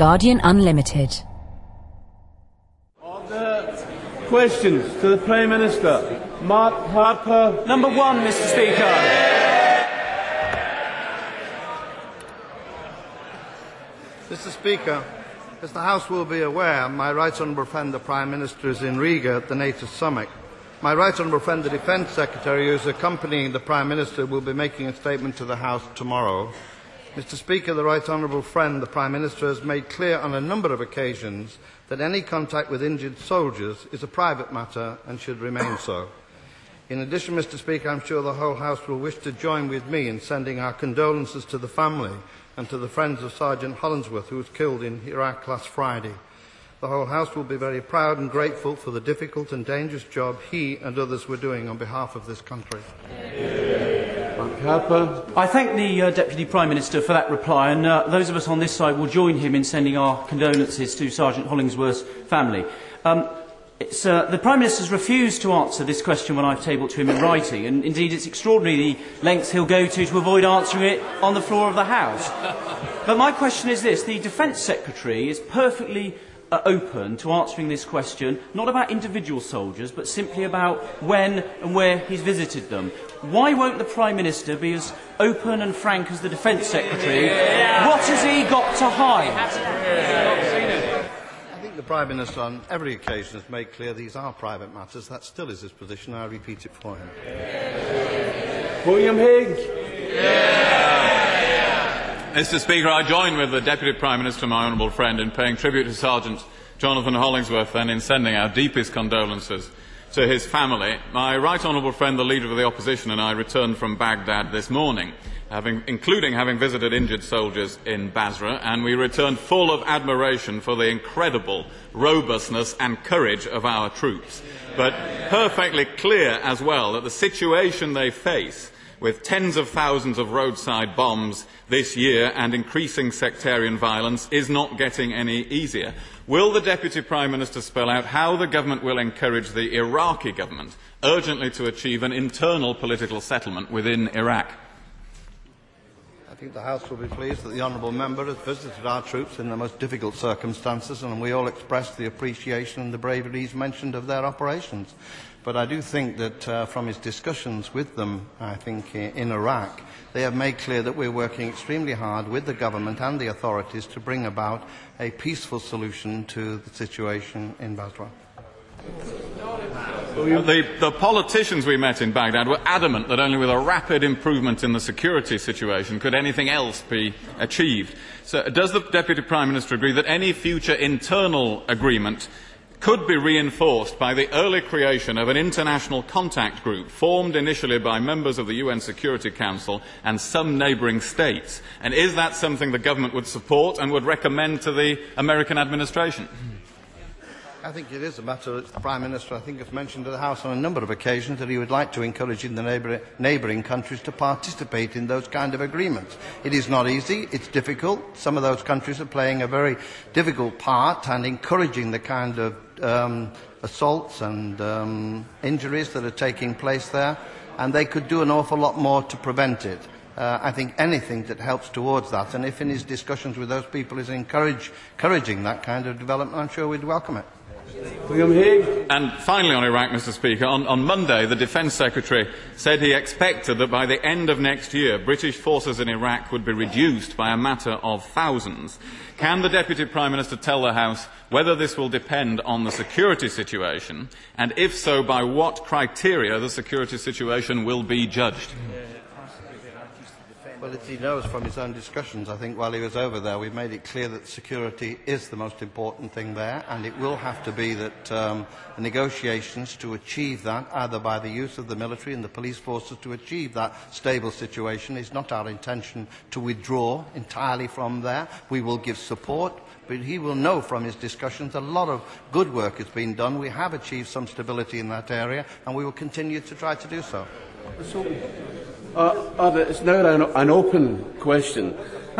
Guardian Unlimited. Questions to the Prime Minister. Mark Harper. Number one, Mr. Speaker. Mr Speaker, as the House will be aware, my right honourable friend the Prime Minister is in Riga at the NATO summit. My right honourable friend the Defence Secretary, who is accompanying the Prime Minister, will be making a statement to the House tomorrow. Mr Speaker, the right honourable friend the Prime Minister has made clear on a number of occasions that any contact with injured soldiers is a private matter and should remain so. In addition, Mr Speaker, I'm sure the whole House will wish to join with me in sending our condolences to the family and to the friends of Sergeant Hollingsworth, who was killed in Iraq last Friday. The whole House will be very proud and grateful for the difficult and dangerous job he and others were doing on behalf of this country. I thank the uh, Deputy Prime Minister for that reply, and uh, those of us on this side will join him in sending our condolences to Sergeant Hollingsworth's family. Um, uh, the Prime Minister has refused to answer this question when I've tabled to him in writing, and indeed it's extraordinary the lengths he'll go to to avoid answering it on the floor of the House. But my question is this the Defence Secretary is perfectly uh, open to answering this question, not about individual soldiers, but simply about when and where he's visited them. Why won't the Prime Minister be as open and frank as the Defence Secretary? What has he got to hide? I think the Prime Minister on every occasion has made clear these are private matters. That still is his position. I repeat it for him. William Hague. Mr Speaker, I join with the Deputy Prime Minister, my honourable friend, in paying tribute to Sergeant Jonathan Hollingsworth and in sending our deepest condolences to his family. My right honourable friend, the Leader of the Opposition, and I returned from Baghdad this morning, having, including having visited injured soldiers in Basra, and we returned full of admiration for the incredible robustness and courage of our troops, but perfectly clear as well that the situation they face with tens of thousands of roadside bombs this year and increasing sectarian violence is not getting any easier. Will the Deputy Prime Minister spell out how the government will encourage the Iraqi government urgently to achieve an internal political settlement within Iraq? I think the House will be pleased that the Honourable Member has visited our troops in the most difficult circumstances, and we all express the appreciation and the bravery he's mentioned of their operations. But I do think that uh, from his discussions with them, I think, in Iraq, they have made clear that we're working extremely hard with the government and the authorities to bring about a peaceful solution to the situation in Basra. The, the, politicians we met in Baghdad were adamant that only with a rapid improvement in the security situation could anything else be achieved. So, does the Deputy Prime Minister agree that any future internal agreement could be reinforced by the early creation of an international contact group formed initially by members of the UN Security Council and some neighbouring states? And is that something the government would support and would recommend to the American administration? I think it is a matter that the Prime Minister, I think, has mentioned to the House on a number of occasions that he would like to encourage in the neighbour neighbouring countries to participate in those kind of agreements. It is not easy, it's difficult. Some of those countries are playing a very difficult part and encouraging the kind of um, assaults and um, injuries that are taking place there, and they could do an awful lot more to prevent it. Uh, I think anything that helps towards that, and if in his discussions with those people is encouraging that kind of development, I'm sure we'd welcome it. William Hague. And finally on Iraq, Mr Speaker, on, on Monday the Defence Secretary said he expected that by the end of next year British forces in Iraq would be reduced by a matter of thousands. Can the Deputy Prime Minister tell the House whether this will depend on the security situation, and if so, by what criteria the security situation will be judged? Well, as he knows from his own discussions, I think while he was over there, we've made it clear that security is the most important thing there, and it will have to be that um, negotiations to achieve that, either by the use of the military and the police forces to achieve that stable situation, is not our intention to withdraw entirely from there. We will give support, but he will know from his discussions a lot of good work has been done. We have achieved some stability in that area, and we will continue to try to do so. Uh, it's now an, an, open question.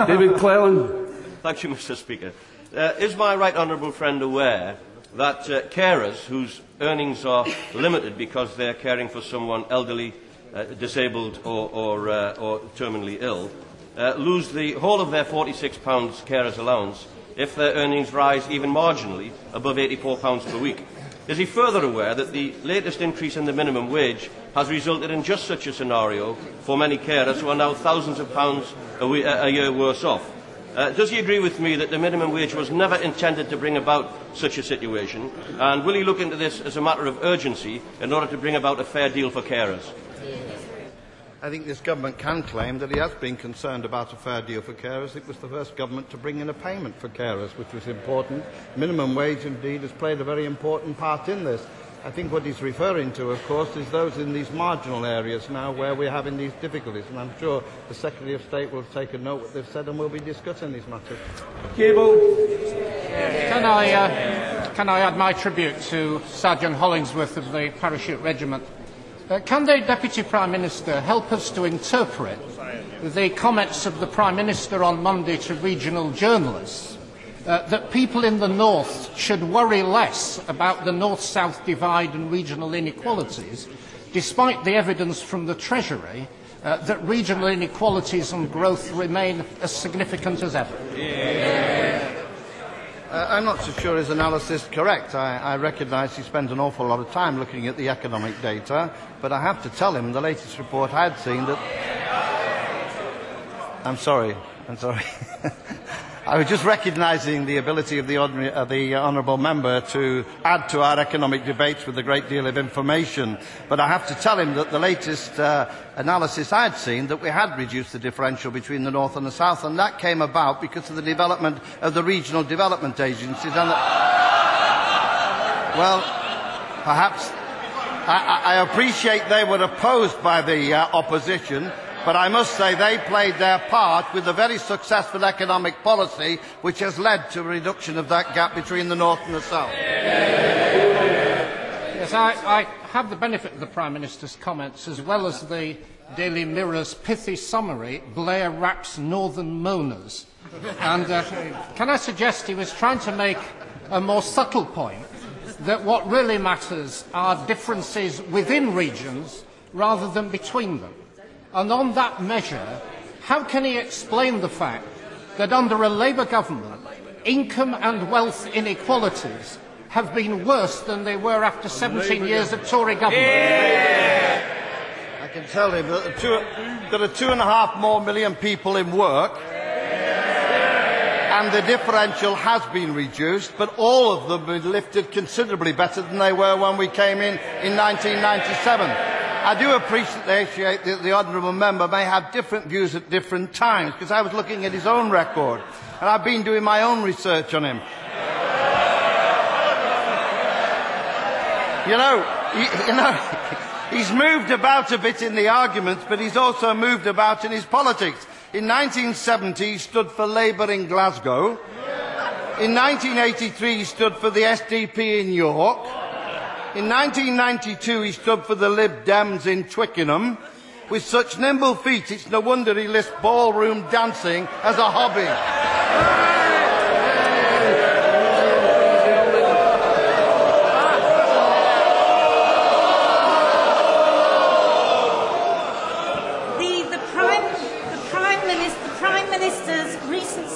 David Clelland. Thank you, Mr. Speaker. Uh, is my right honourable friend aware that uh, carers whose earnings are limited because they are caring for someone elderly, uh, disabled, or, or, uh, or terminally ill uh, lose the whole of their £46 carers allowance if their earnings rise even marginally above £84 per week. Is he further aware that the latest increase in the minimum wage has resulted in just such a scenario for many carers who are now thousands of pounds a, we- a year worse off? Uh, does he agree with me that the minimum wage was never intended to bring about such a situation? And will he look into this as a matter of urgency in order to bring about a fair deal for carers? I think this government can claim that he has been concerned about a fair deal for carers. It was the first government to bring in a payment for carers, which was important. Minimum wage, indeed, has played a very important part in this. I think what he's referring to, of course, is those in these marginal areas now where we're having these difficulties. And I'm sure the Secretary of State will take a note of what they've said and we'll be discussing these matters. Cable. Can I, uh, can I add my tribute to Sergeant Hollingsworth of the Parachute Regiment? Uh, can the Deputy Prime Minister help us to interpret the comments of the Prime Minister on Monday to regional journalists uh, that people in the North should worry less about the North-South divide and regional inequalities, despite the evidence from the Treasury uh, that regional inequalities and growth remain as significant as ever? Uh, I'm not so sure his analysis is correct. I, I recognise he spent an awful lot of time looking at the economic data, but I have to tell him the latest report I'd seen that. I'm sorry. I'm sorry. I was just recognising the ability of the, ordinary, uh, the honourable member to add to our economic debates with a great deal of information. But I have to tell him that the latest uh, analysis I had seen that we had reduced the differential between the north and the south, and that came about because of the development of the regional development agencies. And the, well, perhaps I, I appreciate they were opposed by the uh, opposition, but I must say they played their part with a very successful economic policy which has led to a reduction of that gap between the North and the South. Yes, I, I have the benefit of the Prime Minister's comments as well as the Daily Mirror's pithy summary, Blair raps Northern Moaners. And uh, can I suggest he was trying to make a more subtle point that what really matters are differences within regions rather than between them. And on that measure, how can he explain the fact that under a Labour government, income and wealth inequalities have been worse than they were after 17 years of Tory government? I can tell him that there are two, there are two and a half more million people in work, and the differential has been reduced, but all of them have been lifted considerably better than they were when we came in in 1997. I do appreciate that the Honourable Member may have different views at different times, because I was looking at his own record, and I've been doing my own research on him. You know, you, you know, he's moved about a bit in the arguments, but he's also moved about in his politics. In 1970, he stood for Labour in Glasgow. In 1983, he stood for the SDP in York. In 1992, he stood for the Lib Dems in Twickenham. With such nimble feet, it's no wonder he lists ballroom dancing as a hobby.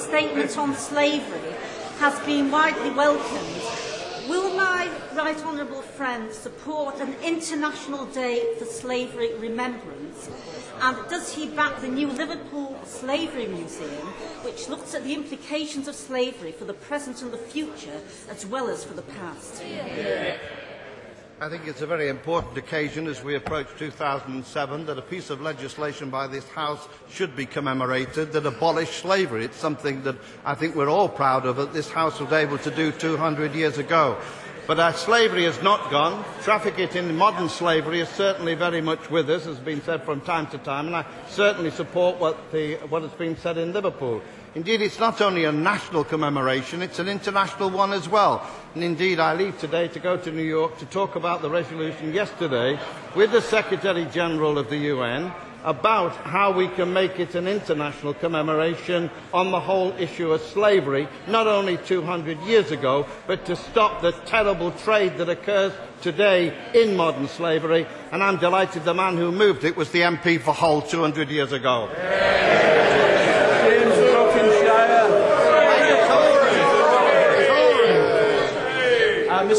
Statement on slavery has been widely welcomed. Will my right honourable friend support an International Day for Slavery Remembrance? And does he back the new Liverpool Slavery Museum, which looks at the implications of slavery for the present and the future, as well as for the past? Yeah. I think it's a very important occasion as we approach 2007 that a piece of legislation by this House should be commemorated that abolished slavery. It's something that I think we're all proud of that this House was able to do 200 years ago. But our slavery has not gone. Trafficking in modern slavery is certainly very much with us, as has been said from time to time, and I certainly support what, the, what has been said in Liverpool. Indeed, it's not only a national commemoration, it's an international one as well. And indeed, I leave today to go to New York to talk about the resolution yesterday with the Secretary General of the UN about how we can make it an international commemoration on the whole issue of slavery, not only 200 years ago, but to stop the terrible trade that occurs today in modern slavery. And I'm delighted the man who moved it was the MP for Hull 200 years ago. James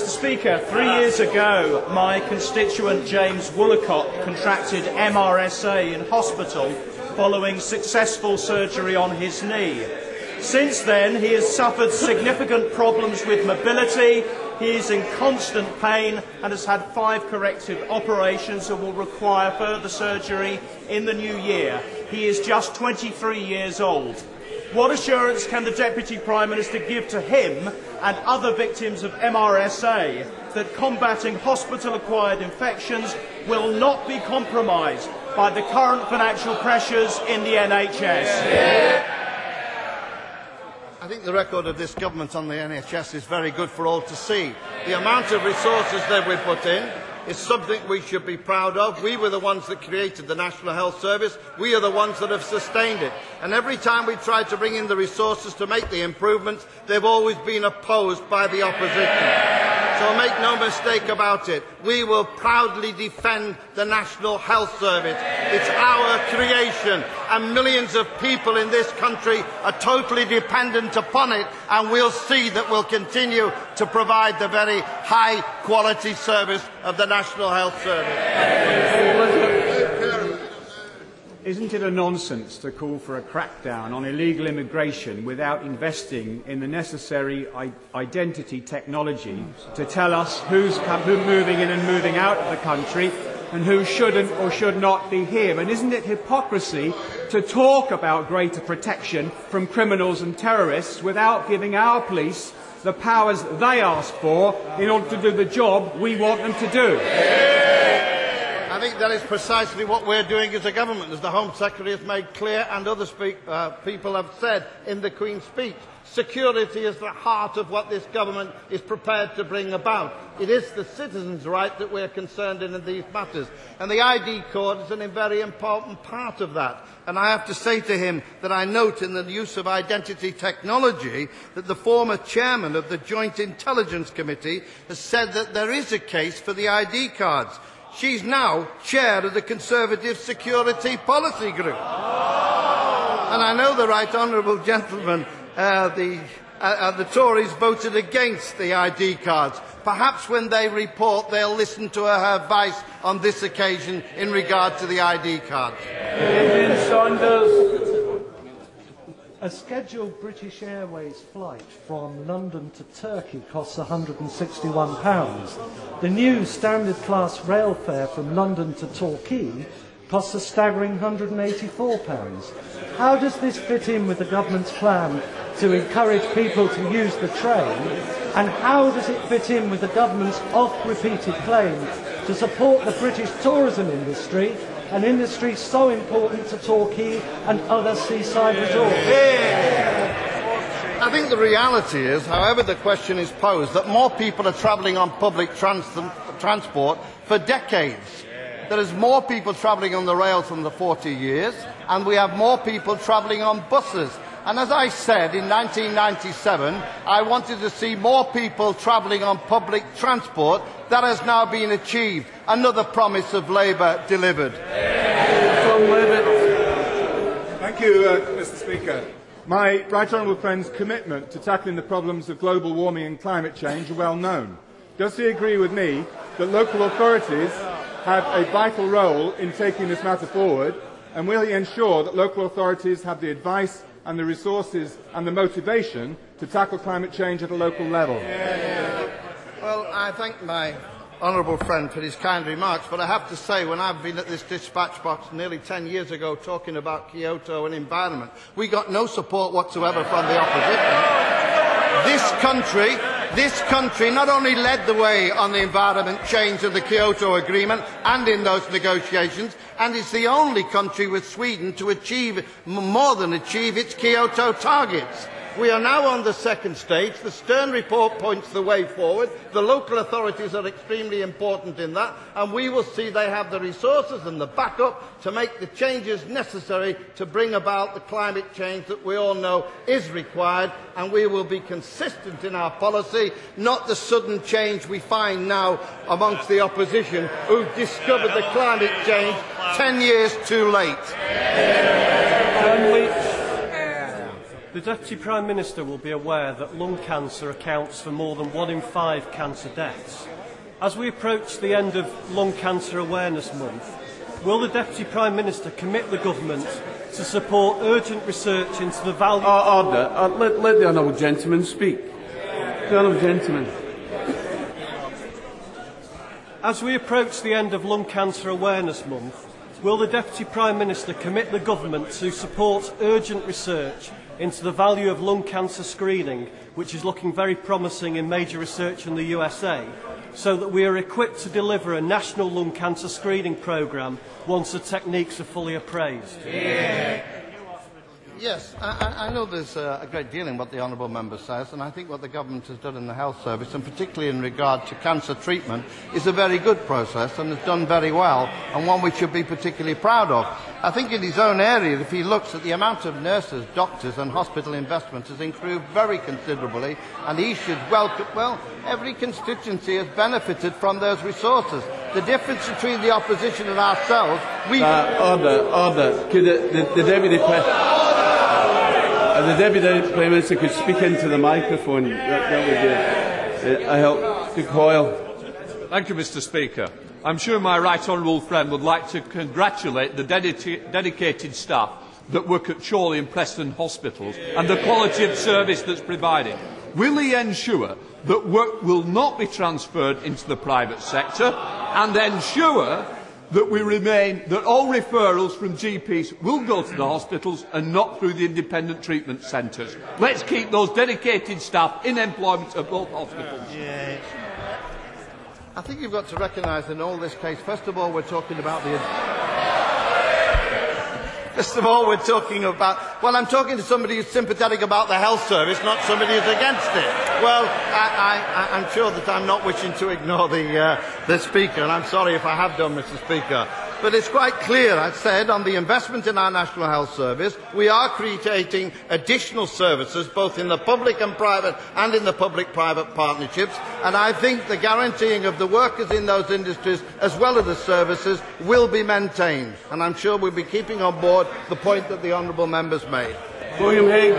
Speaker, three years ago, my constituent James Woolacott contracted MRSA in hospital following successful surgery on his knee. Since then, he has suffered significant problems with mobility. He is in constant pain and has had five corrective operations and will require further surgery in the new year. He is just 23 years old. What assurance can the Deputy Prime Minister give to him and other victims of MRSA that combating hospital acquired infections will not be compromised by the current financial pressures in the NHS? I think the record of this government on the NHS is very good for all to see. The amount of resources that we put in is something we should be proud of. We were the ones that created the National Health Service. We are the ones that have sustained it. And every time we tried to bring in the resources to make the improvements, they've always been opposed by the opposition. So make no mistake about it. We will proudly defend the National Health Service. It's our creation, and millions of people in this country are totally dependent upon it, and we'll see that we'll continue to provide the very high quality service of the National Health Service. Isn't it a nonsense to call for a crackdown on illegal immigration without investing in the necessary identity technology to tell us who's moving in and moving out of the country and who shouldn't or should not be here? And isn't it hypocrisy to talk about greater protection from criminals and terrorists without giving our police the powers they ask for in order to do the job we want them to do? I think that is precisely what we're doing as a government, as the Home Secretary has made clear and other speak, uh, people have said in the Queen's speech. Security is the heart of what this government is prepared to bring about. It is the citizens' right that we're concerned in in these matters. And the ID code is a very important part of that. And I have to say to him that I note in the use of identity technology that the former chairman of the Joint Intelligence Committee has said that there is a case for the ID cards. She's now chair of the Conservative Security Policy Group. And I know the right honourable gentleman, uh, the, uh, uh, the Tories voted against the ID cards. Perhaps when they report, they'll listen to her advice on this occasion in regard to the ID cards. A scheduled British Airways flight from London to Turkey costs £161. The new standard class rail fare from London to Torquay costs a staggering £184. How does this fit in with the government's plan to encourage people to use the train? And how does it fit in with the government's oft-repeated claim to support the British tourism industry an industry so important to Torquay and other seaside resorts. I think the reality is, however the question is posed, that more people are travelling on public trans transport for decades. There is more people travelling on the rails than the 40 years, and we have more people travelling on buses. And as I said in 1997, I wanted to see more people travelling on public transport. That has now been achieved. Another promise of Labour delivered. Thank you, uh, Mr. Speaker. My right honourable friend's commitment to tackling the problems of global warming and climate change are well known. Does he agree with me that local authorities have a vital role in taking this matter forward? And will he ensure that local authorities have the advice and the resources and the motivation to tackle climate change at a local level? Well, I thank my honourable friend for his kind remarks, but I have to say, when I've been at this dispatch box nearly 10 years ago talking about Kyoto and environment, we got no support whatsoever from the opposition. This country, this country not only led the way on the environment change of the Kyoto Agreement and in those negotiations, and it's the only country with Sweden to achieve, more than achieve, its Kyoto targets. We are now on the second stage. The Stern report points the way forward. The local authorities are extremely important in that, and we will see they have the resources and the backup to make the changes necessary to bring about the climate change that we all know is required, and we will be consistent in our policy, not the sudden change we find now amongst the opposition who discovered the climate change 10 years too late. The Deputy Prime Minister will be aware that lung cancer accounts for more than one in five cancer deaths. As we approach the end of Lung Cancer Awareness Month, will the Deputy Prime Minister commit the government to support urgent research into the value... Uh, order. Uh, let, let the honourable gentleman speak. The honourable gentleman. As we approach the end of Lung Cancer Awareness Month, will the Deputy Prime Minister commit the government to support urgent research into the value of lung cancer screening, which is looking very promising in major research in the USA, so that we are equipped to deliver a national lung cancer screening programme once the techniques are fully appraised. Yeah. Yes, I, I know there's a great deal in what the Honourable Member says, and I think what the Government has done in the Health Service, and particularly in regard to cancer treatment, is a very good process and has done very well, and one we should be particularly proud of. I think in his own area, if he looks at the amount of nurses, doctors, and hospital investment has improved very considerably, and he should welcome, well, every constituency has benefited from those resources. The difference between the opposition and ourselves, we. Uh, order, order. Could the, the, the Deputy President. The Deputy Prime Minister could speak into the microphone. That, that would uh, uh, help to Hoyle. Thank you, Mr. Speaker. I'm sure my right honourable friend would like to congratulate the dedi dedicated staff that work at Chorley and Preston hospitals and the quality of service that's provided. Will he ensure that work will not be transferred into the private sector and ensure that we remain, that all referrals from GPs will go to the hospitals and not through the independent treatment centres. Let's keep those dedicated staff in employment at both hospitals. Yeah. I think you've got to recognise in all this case, first of all, we're talking about the. First of all, we're talking about. Well, I'm talking to somebody who's sympathetic about the health service, not somebody who's against it. Well, I, I'm sure that I'm not wishing to ignore the, uh, the Speaker, and I'm sorry if I have done, Mr. Speaker. But it's quite clear, I said, on the investment in our National Health Service, we are creating additional services, both in the public and private and in the public-private partnerships. And I think the guaranteeing of the workers in those industries, as well as the services, will be maintained. And I'm sure we'll be keeping on board the point that the honourable members made. William Hague.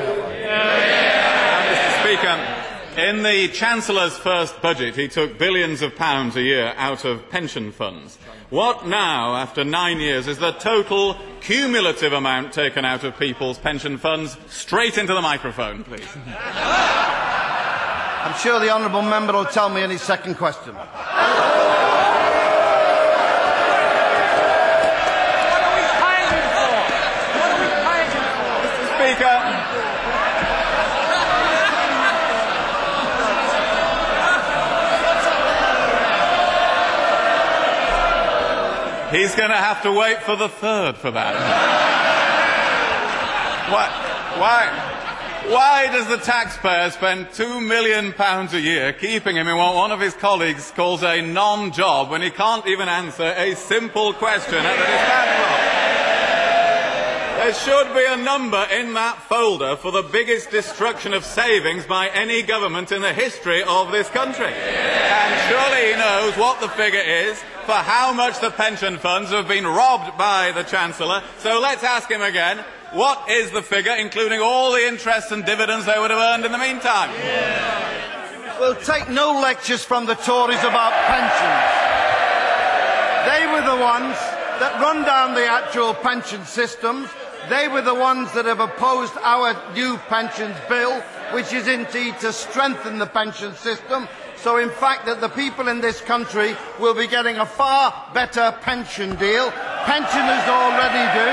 Mr. Speaker, in the Chancellor's first budget, he took billions of pounds a year out of pension funds. What now, after nine years, is the total cumulative amount taken out of people's pension funds? Straight into the microphone, please. I'm sure the honourable member will tell me in his second question. What are we paying for? What are we paying for? Mr. Speaker, He's going to have to wait for the third for that. why, why, why does the taxpayer spend two million pounds a year keeping him in what one of his colleagues calls a non-job when he can't even answer a simple question at the dispatch box? There should be a number in that folder for the biggest destruction of savings by any government in the history of this country. And surely he knows what the figure is for how much the pension funds have been robbed by the Chancellor. So let's ask him again. What is the figure, including all the interest and dividends they would have earned in the meantime? Yeah. We'll take no lectures from the Tories about pensions. They were the ones that run down the actual pension systems. They were the ones that have opposed our new pensions bill, which is indeed to strengthen the pension system so, in fact, that the people in this country will be getting a far better pension deal. Pensioners already do,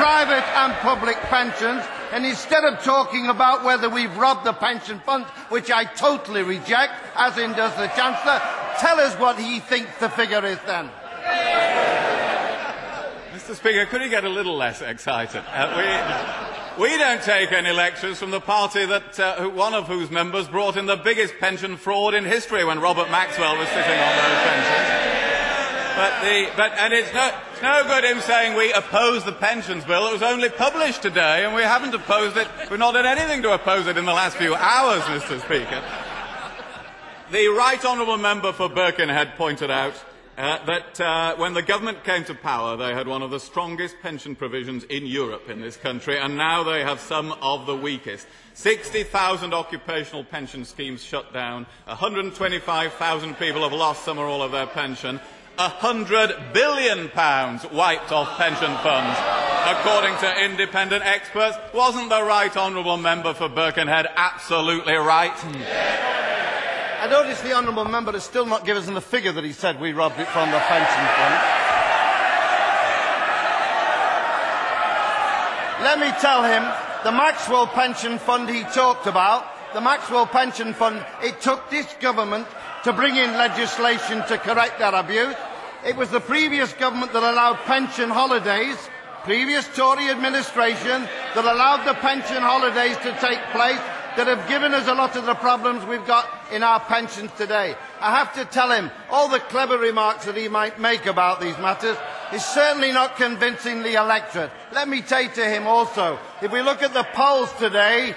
private and public pensions. And instead of talking about whether we've robbed the pension funds, which I totally reject, as in does the Chancellor, tell us what he thinks the figure is then. Mr. Speaker, could you get a little less excited? Uh, we... We don't take any lectures from the party that uh, one of whose members brought in the biggest pension fraud in history when Robert Maxwell was sitting on those pensions. But the, but, and it's no, it's no good him saying we oppose the pensions bill. It was only published today, and we haven't opposed it. We've not done anything to oppose it in the last few hours, Mr. Speaker. The right honourable member for Birkenhead pointed out uh, that uh, when the government came to power, they had one of the strongest pension provisions in Europe in this country, and now they have some of the weakest. 60,000 occupational pension schemes shut down, 125,000 people have lost some or all of their pension, 100 billion pounds wiped off pension funds, according to independent experts. Wasn't the right honourable member for Birkenhead absolutely right? I notice the honourable member has still not given us the figure that he said we robbed it from the pension fund. Let me tell him, the Maxwell Pension Fund he talked about, the Maxwell Pension Fund, it took this government to bring in legislation to correct that abuse. It was the previous government that allowed pension holidays, previous Tory administration, that allowed the pension holidays to take place that have given us a lot of the problems we've got in our pensions today. I have to tell him all the clever remarks that he might make about these matters is certainly not convincing the electorate. Let me say to him also, if we look at the polls today,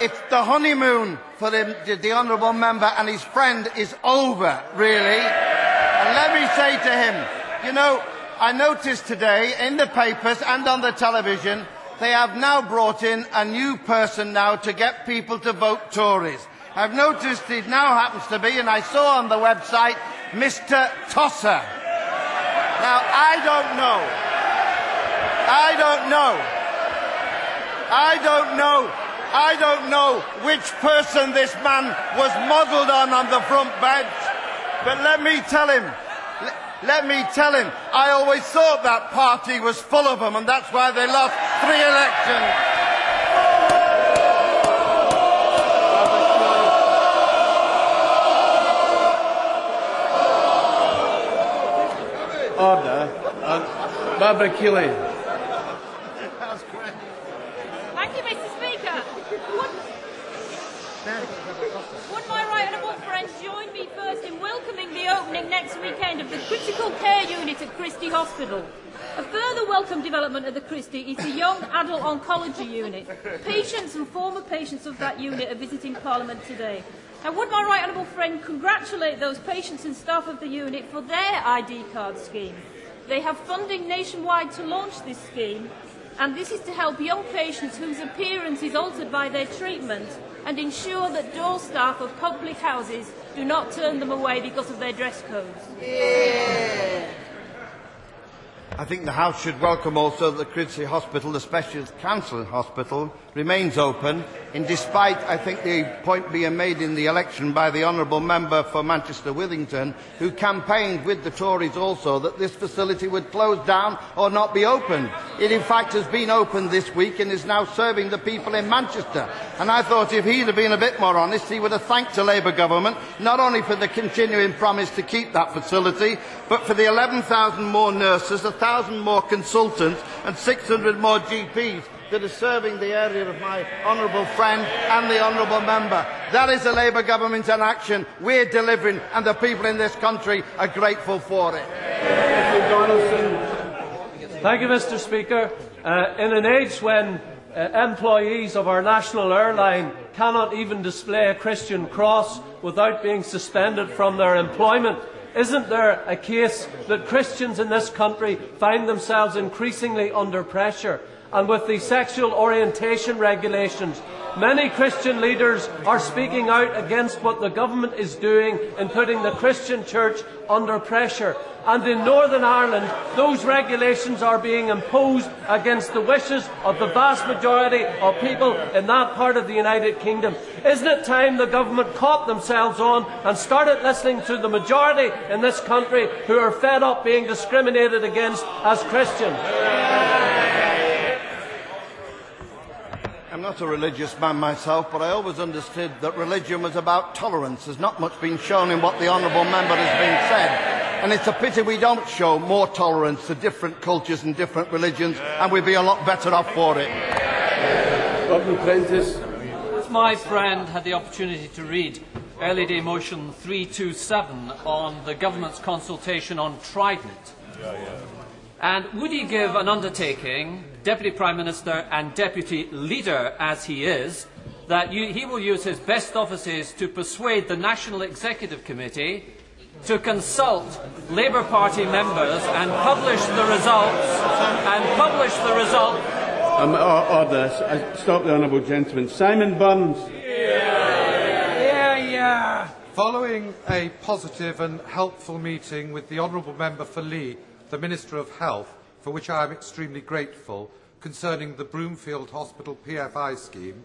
it's the honeymoon for the, honourable member and his friend is over, really. And let me say to him, you know, I noticed today in the papers and on the television they have now brought in a new person now to get people to vote Tories. I've noticed it now happens to be, and I saw on the website, Mr. Tosser. Now, I don't know. I don't know. I don't know. I don't know which person this man was modelled on on the front bench. But let me tell him, let me tell him, I always thought that party was full of them, and that's why they lost three elections. Order. Uh, Barbara Keeley. Thank you, Mr. Speaker. Would, would my right honourable friends join me first in welcoming the opening next weekend of the critical care unit at Christie Hospital? A further welcome development at the Christie is the Young Adult Oncology Unit. Patients and former patients of that unit are visiting Parliament today. Now, would my right honourable friend congratulate those patients and staff of the unit for their ID card scheme? They have funding nationwide to launch this scheme, and this is to help young patients whose appearance is altered by their treatment and ensure that door staff of public houses do not turn them away because of their dress codes. Yeah. I think the House should welcome also that the Christie Hospital, the Specialist Cancer Hospital, remains open, in despite, I think, the point being made in the election by the Honourable Member for Manchester Withington, who campaigned with the Tories also that this facility would close down or not be opened. It, in fact, has been opened this week and is now serving the people in Manchester. And I thought if he'd have been a bit more honest, he would have thanked the Labour government, not only for the continuing promise to keep that facility, but for the 11,000 more nurses, 1,000 more consultants, and 600 more GPs that are serving the area of my honourable friend and the honourable member. That is the Labour government in action. We're delivering, and the people in this country are grateful for it. Thank you, Mr. Speaker. Uh, in an age when uh, employees of our national airline cannot even display a Christian cross without being suspended from their employment, isn't there a case that Christians in this country find themselves increasingly under pressure? And with the sexual orientation regulations, many Christian leaders are speaking out against what the government is doing in putting the Christian church under pressure. And in Northern Ireland, those regulations are being imposed against the wishes of the vast majority of people in that part of the United Kingdom. Isn't it time the government caught themselves on and started listening to the majority in this country who are fed up being discriminated against as Christians? I'm not a religious man myself, but I always understood that religion was about tolerance. There's not much been shown in what the honourable member has been said. And it's a pity we don't show more tolerance to different cultures and different religions, and we'd be a lot better off for it. As my friend had the opportunity to read early day motion 327 on the government's consultation on Trident. And would he give an undertaking, Deputy Prime Minister and Deputy Leader as he is, that you, he will use his best offices to persuade the National Executive Committee to consult Labour Party members and publish the results and publish the result. Um, order. I stop the honourable gentleman. Simon Burns. Yeah, yeah. Following a positive and helpful meeting with the Honourable Member for Leigh, the Minister of Health, for which I am extremely grateful, concerning the Broomfield Hospital PFI scheme,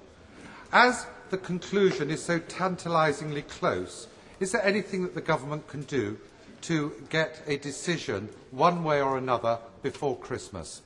as the conclusion is so tantalisingly close, is there anything that the government can do to get a decision, one way or another, before Christmas?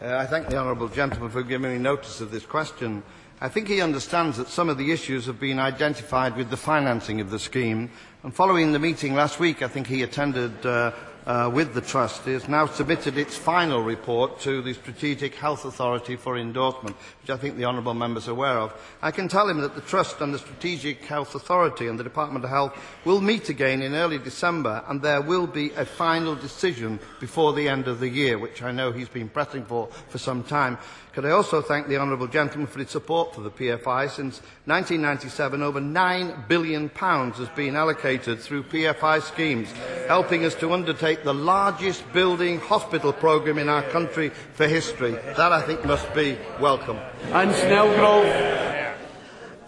Uh, I thank the honourable gentleman for giving me notice of this question. I think he understands that some of the issues have been identified with the financing of the scheme. And following the meeting last week, I think he attended uh, uh, with the Trust has now submitted its final report to the Strategic Health Authority for endorsement, which I think the Honourable Member is aware of. I can tell him that the Trust and the Strategic Health Authority and the Department of Health will meet again in early December and there will be a final decision before the end of the year, which I know he's been pressing for for some time. Could I also thank the honourable gentleman for his support for the PFI. Since 1997, over £9 billion has been allocated through PFI schemes, helping us to undertake the largest building hospital programme in our country for history. That, I think, must be welcome. Anne Snelgrove.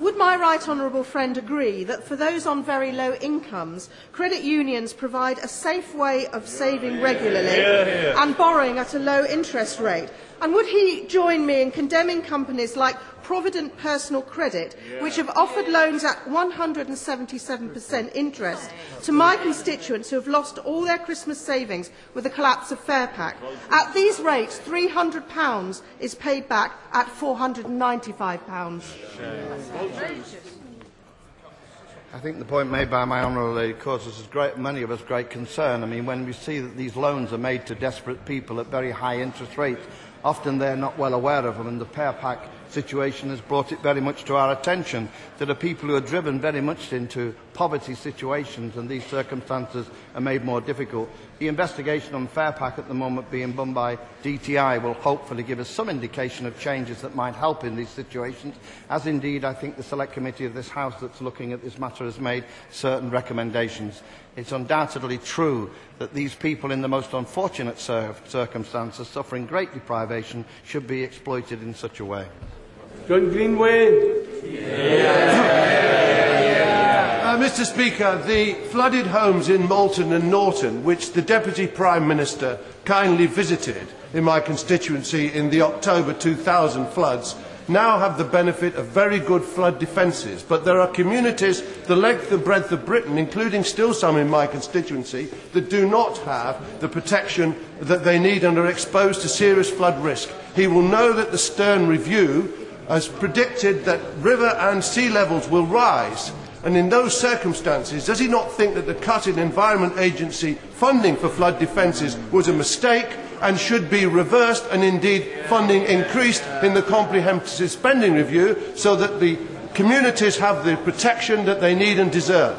Would my right honourable friend agree that for those on very low incomes, credit unions provide a safe way of saving regularly Yeah, yeah. and borrowing at a low interest rate? And would he join me in condemning companies like Provident Personal Credit, which have offered loans at 177% interest to my constituents who have lost all their Christmas savings with the collapse of Farepak? At these rates, £300 is paid back at £495. I think the point made by my honourable lady causes us great, many of us great concern. I mean, when we see that these loans are made to desperate people at very high interest rates, often they're not well aware of them, and the pair pack situation has brought it very much to our attention. There are people who are driven very much into poverty situations, and these circumstances are made more difficult. The investigation on Fairpack at the moment being done by DTI will hopefully give us some indication of changes that might help in these situations, as indeed I think the Select Committee of this House that's looking at this matter has made certain recommendations. It's undoubtedly true that these people in the most unfortunate circumstances, suffering great deprivation, should be exploited in such a way. John Greenway. Uh, Mr. Speaker, the flooded homes in Malton and Norton, which the Deputy Prime Minister kindly visited in my constituency in the October 2000 floods, now have the benefit of very good flood defences. But there are communities the length and breadth of Britain, including still some in my constituency, that do not have the protection that they need and are exposed to serious flood risk. He will know that the Stern Review has predicted that river and sea levels will rise. And in those circumstances, does he not think that the cut in Environment Agency funding for flood defences was a mistake and should be reversed and indeed funding increased in the comprehensive spending review so that the communities have the protection that they need and deserve?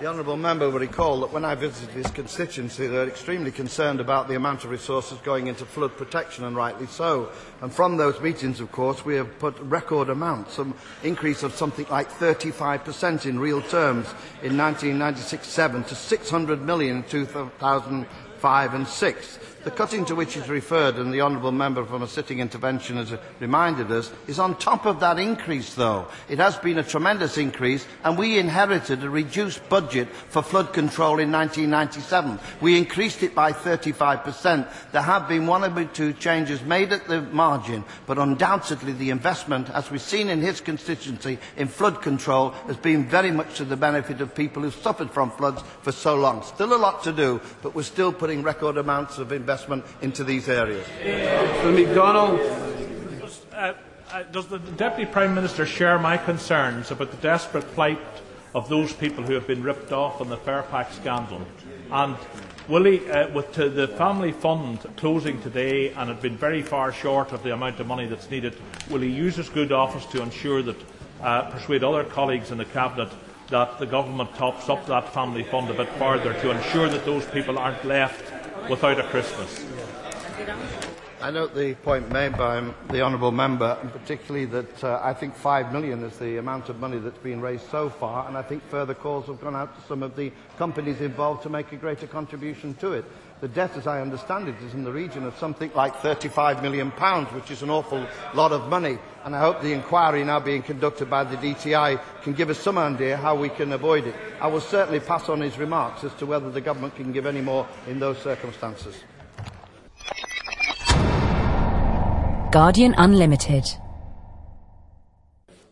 The honourable member will recall that when I visited his constituency, they were extremely concerned about the amount of resources going into flood protection, and rightly so. And from those meetings, of course, we have put record amounts, an increase of something like 35% in real terms in 1996-7 to 600 million in 2005 and 6. The cutting to which is referred, and the honourable member from a sitting intervention has reminded us, is on top of that increase, though. It has been a tremendous increase, and we inherited a reduced budget for flood control in 1997. We increased it by 35%. There have been one or two changes made at the margin, but undoubtedly the investment, as we've seen in his constituency, in flood control has been very much to the benefit of people who've suffered from floods for so long. Still a lot to do, but we're still putting record amounts of investment into these areas. Mr. McDonald. Uh, uh, does the Deputy Prime Minister share my concerns about the desperate plight of those people who have been ripped off in the Farepak scandal? And will he, uh, with to the family fund closing today and it been very far short of the amount of money that's needed, will he use his good office to ensure that, uh, persuade other colleagues in the Cabinet that the government tops up that family fund a bit further to ensure that those people aren't left without a Christmas? I note the point made by the honourable member, and particularly that uh, I think five million is the amount of money that's been raised so far, and I think further calls have gone out to some of the companies involved to make a greater contribution to it. The debt, as I understand it, is in the region of something like 35 million pounds, which is an awful lot of money. And I hope the inquiry now being conducted by the DTI can give us some idea how we can avoid it. I will certainly pass on his remarks as to whether the government can give any more in those circumstances. Guardian Unlimited.